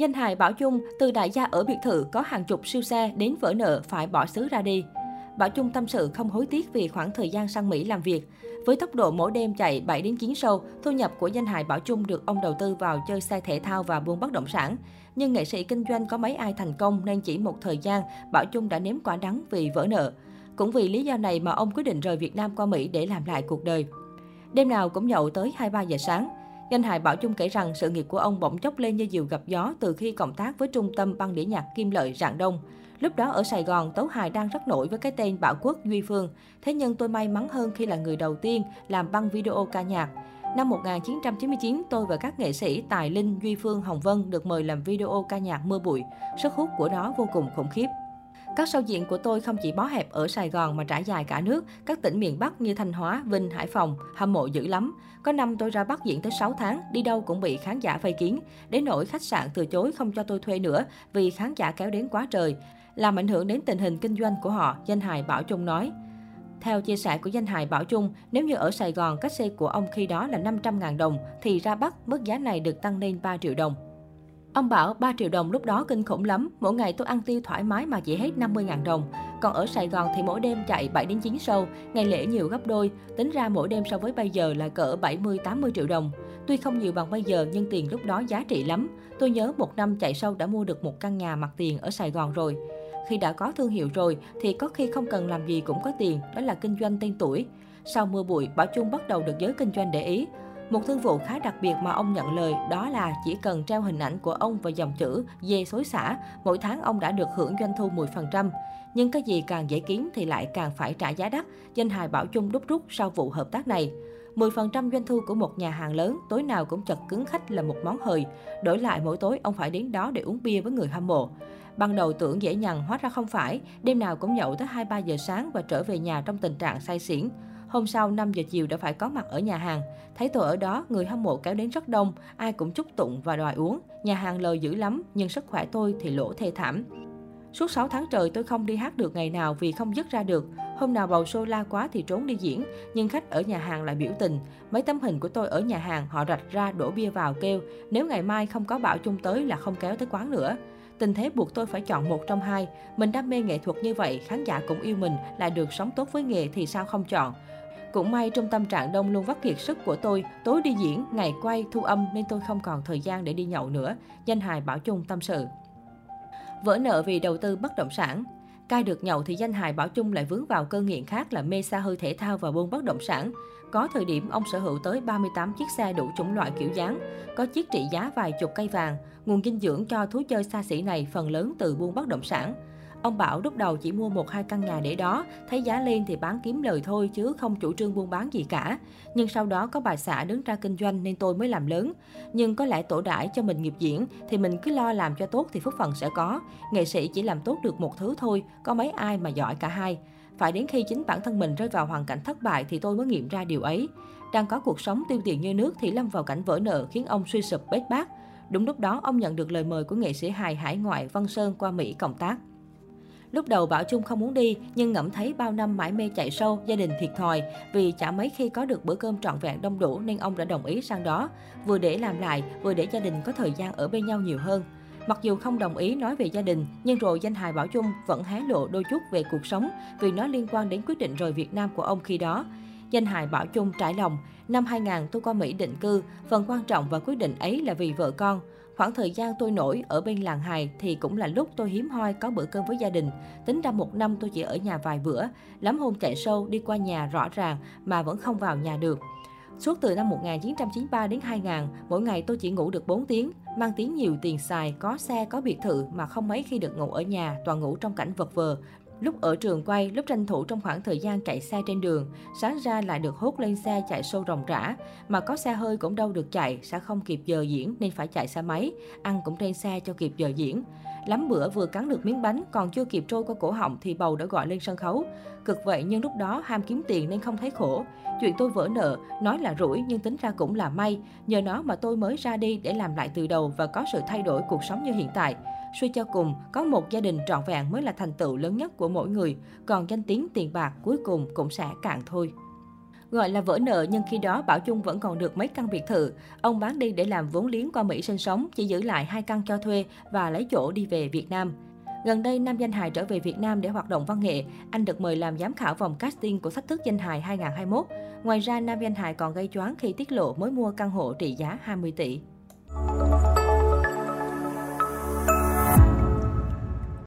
Danh hài Bảo Chung từ đại gia ở biệt thự có hàng chục siêu xe đến vỡ nợ phải bỏ xứ ra đi. Bảo Chung tâm sự không hối tiếc vì khoảng thời gian sang Mỹ làm việc. Với tốc độ mỗi đêm chạy 7 đến 9 show, thu nhập của danh hài Bảo Chung được ông đầu tư vào chơi xe thể thao và buôn bất động sản. Nhưng nghệ sĩ kinh doanh có mấy ai thành công nên chỉ một thời gian, Bảo Chung đã nếm quả đắng vì vỡ nợ. Cũng vì lý do này mà ông quyết định rời Việt Nam qua Mỹ để làm lại cuộc đời. Đêm nào cũng nhậu tới 2-3 giờ sáng. Danh hài Bảo trung kể rằng sự nghiệp của ông bỗng chốc lên như diều gặp gió từ khi cộng tác với trung tâm băng đĩa nhạc Kim Lợi Rạng Đông. Lúc đó ở Sài Gòn, Tấu Hài đang rất nổi với cái tên Bảo Quốc Duy Phương. Thế nhưng tôi may mắn hơn khi là người đầu tiên làm băng video ca nhạc. Năm 1999, tôi và các nghệ sĩ Tài Linh, Duy Phương, Hồng Vân được mời làm video ca nhạc Mưa Bụi. Sức hút của nó vô cùng khủng khiếp. Các show diễn của tôi không chỉ bó hẹp ở Sài Gòn mà trải dài cả nước, các tỉnh miền Bắc như Thanh Hóa, Vinh, Hải Phòng, hâm mộ dữ lắm. Có năm tôi ra Bắc diễn tới 6 tháng, đi đâu cũng bị khán giả vây kiến, Đến nỗi khách sạn từ chối không cho tôi thuê nữa vì khán giả kéo đến quá trời. Làm ảnh hưởng đến tình hình kinh doanh của họ, danh hài Bảo Trung nói. Theo chia sẻ của danh hài Bảo Trung, nếu như ở Sài Gòn cách xe của ông khi đó là 500.000 đồng, thì ra Bắc mức giá này được tăng lên 3 triệu đồng. Ông bảo 3 triệu đồng lúc đó kinh khủng lắm, mỗi ngày tôi ăn tiêu thoải mái mà chỉ hết 50.000 đồng. Còn ở Sài Gòn thì mỗi đêm chạy 7 đến 9 show, ngày lễ nhiều gấp đôi, tính ra mỗi đêm so với bây giờ là cỡ 70-80 triệu đồng. Tuy không nhiều bằng bây giờ nhưng tiền lúc đó giá trị lắm. Tôi nhớ một năm chạy show đã mua được một căn nhà mặt tiền ở Sài Gòn rồi. Khi đã có thương hiệu rồi thì có khi không cần làm gì cũng có tiền, đó là kinh doanh tên tuổi. Sau mưa bụi, Bảo Trung bắt đầu được giới kinh doanh để ý. Một thương vụ khá đặc biệt mà ông nhận lời đó là chỉ cần treo hình ảnh của ông và dòng chữ dê xối xả, mỗi tháng ông đã được hưởng doanh thu 10%. Nhưng cái gì càng dễ kiếm thì lại càng phải trả giá đắt, danh hài Bảo Trung đúc rút sau vụ hợp tác này. 10% doanh thu của một nhà hàng lớn, tối nào cũng chật cứng khách là một món hời. Đổi lại mỗi tối ông phải đến đó để uống bia với người hâm mộ. Ban đầu tưởng dễ nhằn, hóa ra không phải. Đêm nào cũng nhậu tới 2-3 giờ sáng và trở về nhà trong tình trạng say xỉn. Hôm sau 5 giờ chiều đã phải có mặt ở nhà hàng. Thấy tôi ở đó, người hâm mộ kéo đến rất đông, ai cũng chúc tụng và đòi uống. Nhà hàng lời dữ lắm, nhưng sức khỏe tôi thì lỗ thê thảm. Suốt 6 tháng trời tôi không đi hát được ngày nào vì không dứt ra được. Hôm nào bầu show la quá thì trốn đi diễn, nhưng khách ở nhà hàng lại biểu tình. Mấy tấm hình của tôi ở nhà hàng họ rạch ra đổ bia vào kêu, nếu ngày mai không có bảo chung tới là không kéo tới quán nữa. Tình thế buộc tôi phải chọn một trong hai. Mình đam mê nghệ thuật như vậy, khán giả cũng yêu mình, lại được sống tốt với nghề thì sao không chọn. Cũng may trong tâm trạng đông luôn vắt kiệt sức của tôi, tối đi diễn, ngày quay, thu âm nên tôi không còn thời gian để đi nhậu nữa. Danh hài Bảo Trung tâm sự. Vỡ nợ vì đầu tư bất động sản. Cai được nhậu thì danh hài Bảo Trung lại vướng vào cơn nghiện khác là mê xa hơi thể thao và buôn bất động sản. Có thời điểm ông sở hữu tới 38 chiếc xe đủ chủng loại kiểu dáng, có chiếc trị giá vài chục cây vàng. Nguồn dinh dưỡng cho thú chơi xa xỉ này phần lớn từ buôn bất động sản. Ông Bảo lúc đầu chỉ mua một hai căn nhà để đó, thấy giá lên thì bán kiếm lời thôi chứ không chủ trương buôn bán gì cả. Nhưng sau đó có bà xã đứng ra kinh doanh nên tôi mới làm lớn. Nhưng có lẽ tổ đãi cho mình nghiệp diễn thì mình cứ lo làm cho tốt thì phúc phần sẽ có. Nghệ sĩ chỉ làm tốt được một thứ thôi, có mấy ai mà giỏi cả hai. Phải đến khi chính bản thân mình rơi vào hoàn cảnh thất bại thì tôi mới nghiệm ra điều ấy. Đang có cuộc sống tiêu tiền như nước thì lâm vào cảnh vỡ nợ khiến ông suy sụp bết bát. Đúng lúc đó, ông nhận được lời mời của nghệ sĩ hài hải ngoại Văn Sơn qua Mỹ cộng tác. Lúc đầu Bảo Trung không muốn đi, nhưng ngẫm thấy bao năm mãi mê chạy sâu, gia đình thiệt thòi. Vì chả mấy khi có được bữa cơm trọn vẹn đông đủ nên ông đã đồng ý sang đó. Vừa để làm lại, vừa để gia đình có thời gian ở bên nhau nhiều hơn. Mặc dù không đồng ý nói về gia đình, nhưng rồi danh hài Bảo Trung vẫn hé lộ đôi chút về cuộc sống vì nó liên quan đến quyết định rời Việt Nam của ông khi đó. Danh hài Bảo Trung trải lòng, năm 2000 tôi qua Mỹ định cư, phần quan trọng và quyết định ấy là vì vợ con. Khoảng thời gian tôi nổi ở bên làng hài thì cũng là lúc tôi hiếm hoi có bữa cơm với gia đình. Tính ra một năm tôi chỉ ở nhà vài bữa, lắm hôm chạy sâu đi qua nhà rõ ràng mà vẫn không vào nhà được. Suốt từ năm 1993 đến 2000, mỗi ngày tôi chỉ ngủ được 4 tiếng, mang tiếng nhiều tiền xài, có xe, có biệt thự mà không mấy khi được ngủ ở nhà, toàn ngủ trong cảnh vật vờ, Lúc ở trường quay, lúc tranh thủ trong khoảng thời gian chạy xe trên đường, sáng ra lại được hốt lên xe chạy sâu rồng rã. Mà có xe hơi cũng đâu được chạy, sẽ không kịp giờ diễn nên phải chạy xe máy, ăn cũng trên xe cho kịp giờ diễn. Lắm bữa vừa cắn được miếng bánh, còn chưa kịp trôi qua cổ họng thì bầu đã gọi lên sân khấu. Cực vậy nhưng lúc đó ham kiếm tiền nên không thấy khổ. Chuyện tôi vỡ nợ, nói là rủi nhưng tính ra cũng là may. Nhờ nó mà tôi mới ra đi để làm lại từ đầu và có sự thay đổi cuộc sống như hiện tại. Suy cho cùng, có một gia đình trọn vẹn mới là thành tựu lớn nhất của mỗi người, còn danh tiếng tiền bạc cuối cùng cũng sẽ cạn thôi. Gọi là vỡ nợ nhưng khi đó Bảo Chung vẫn còn được mấy căn biệt thự. Ông bán đi để làm vốn liếng qua Mỹ sinh sống, chỉ giữ lại hai căn cho thuê và lấy chỗ đi về Việt Nam. Gần đây, nam danh hài trở về Việt Nam để hoạt động văn nghệ. Anh được mời làm giám khảo vòng casting của Thách thức danh hài 2021. Ngoài ra, nam danh hài còn gây choáng khi tiết lộ mới mua căn hộ trị giá 20 tỷ.